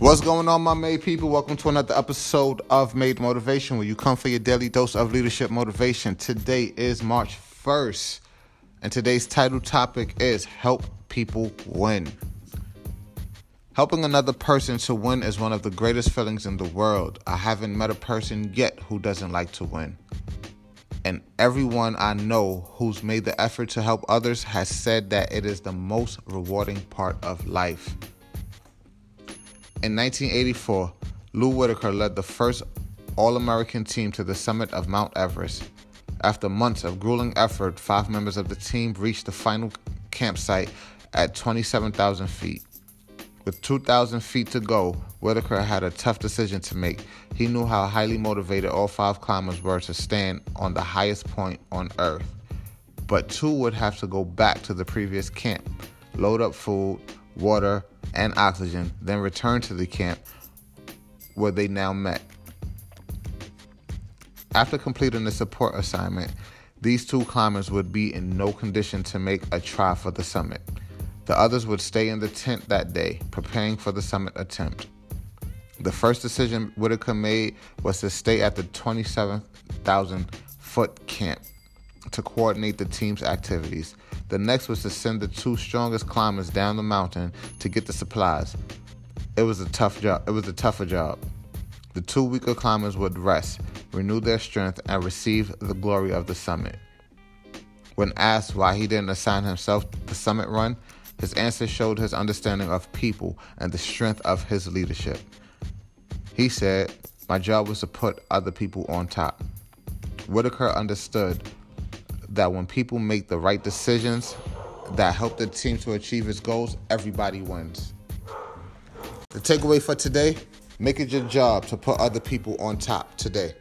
What's going on, my made people? Welcome to another episode of Made Motivation, where you come for your daily dose of leadership motivation. Today is March 1st, and today's title topic is Help People Win. Helping another person to win is one of the greatest feelings in the world. I haven't met a person yet who doesn't like to win. And everyone I know who's made the effort to help others has said that it is the most rewarding part of life. In 1984, Lou Whittaker led the first All American team to the summit of Mount Everest. After months of grueling effort, five members of the team reached the final campsite at 27,000 feet. With 2,000 feet to go, Whittaker had a tough decision to make. He knew how highly motivated all five climbers were to stand on the highest point on Earth. But two would have to go back to the previous camp, load up food, water, and oxygen, then returned to the camp where they now met. After completing the support assignment, these two climbers would be in no condition to make a try for the summit. The others would stay in the tent that day, preparing for the summit attempt. The first decision Whittaker made was to stay at the 27,000 foot camp to coordinate the team's activities. The next was to send the two strongest climbers down the mountain to get the supplies. It was a tough job. It was a tougher job. The two weaker climbers would rest, renew their strength, and receive the glory of the summit. When asked why he didn't assign himself the summit run, his answer showed his understanding of people and the strength of his leadership. He said, My job was to put other people on top. Whittaker understood that when people make the right decisions that help the team to achieve its goals, everybody wins. The takeaway for today make it your job to put other people on top today.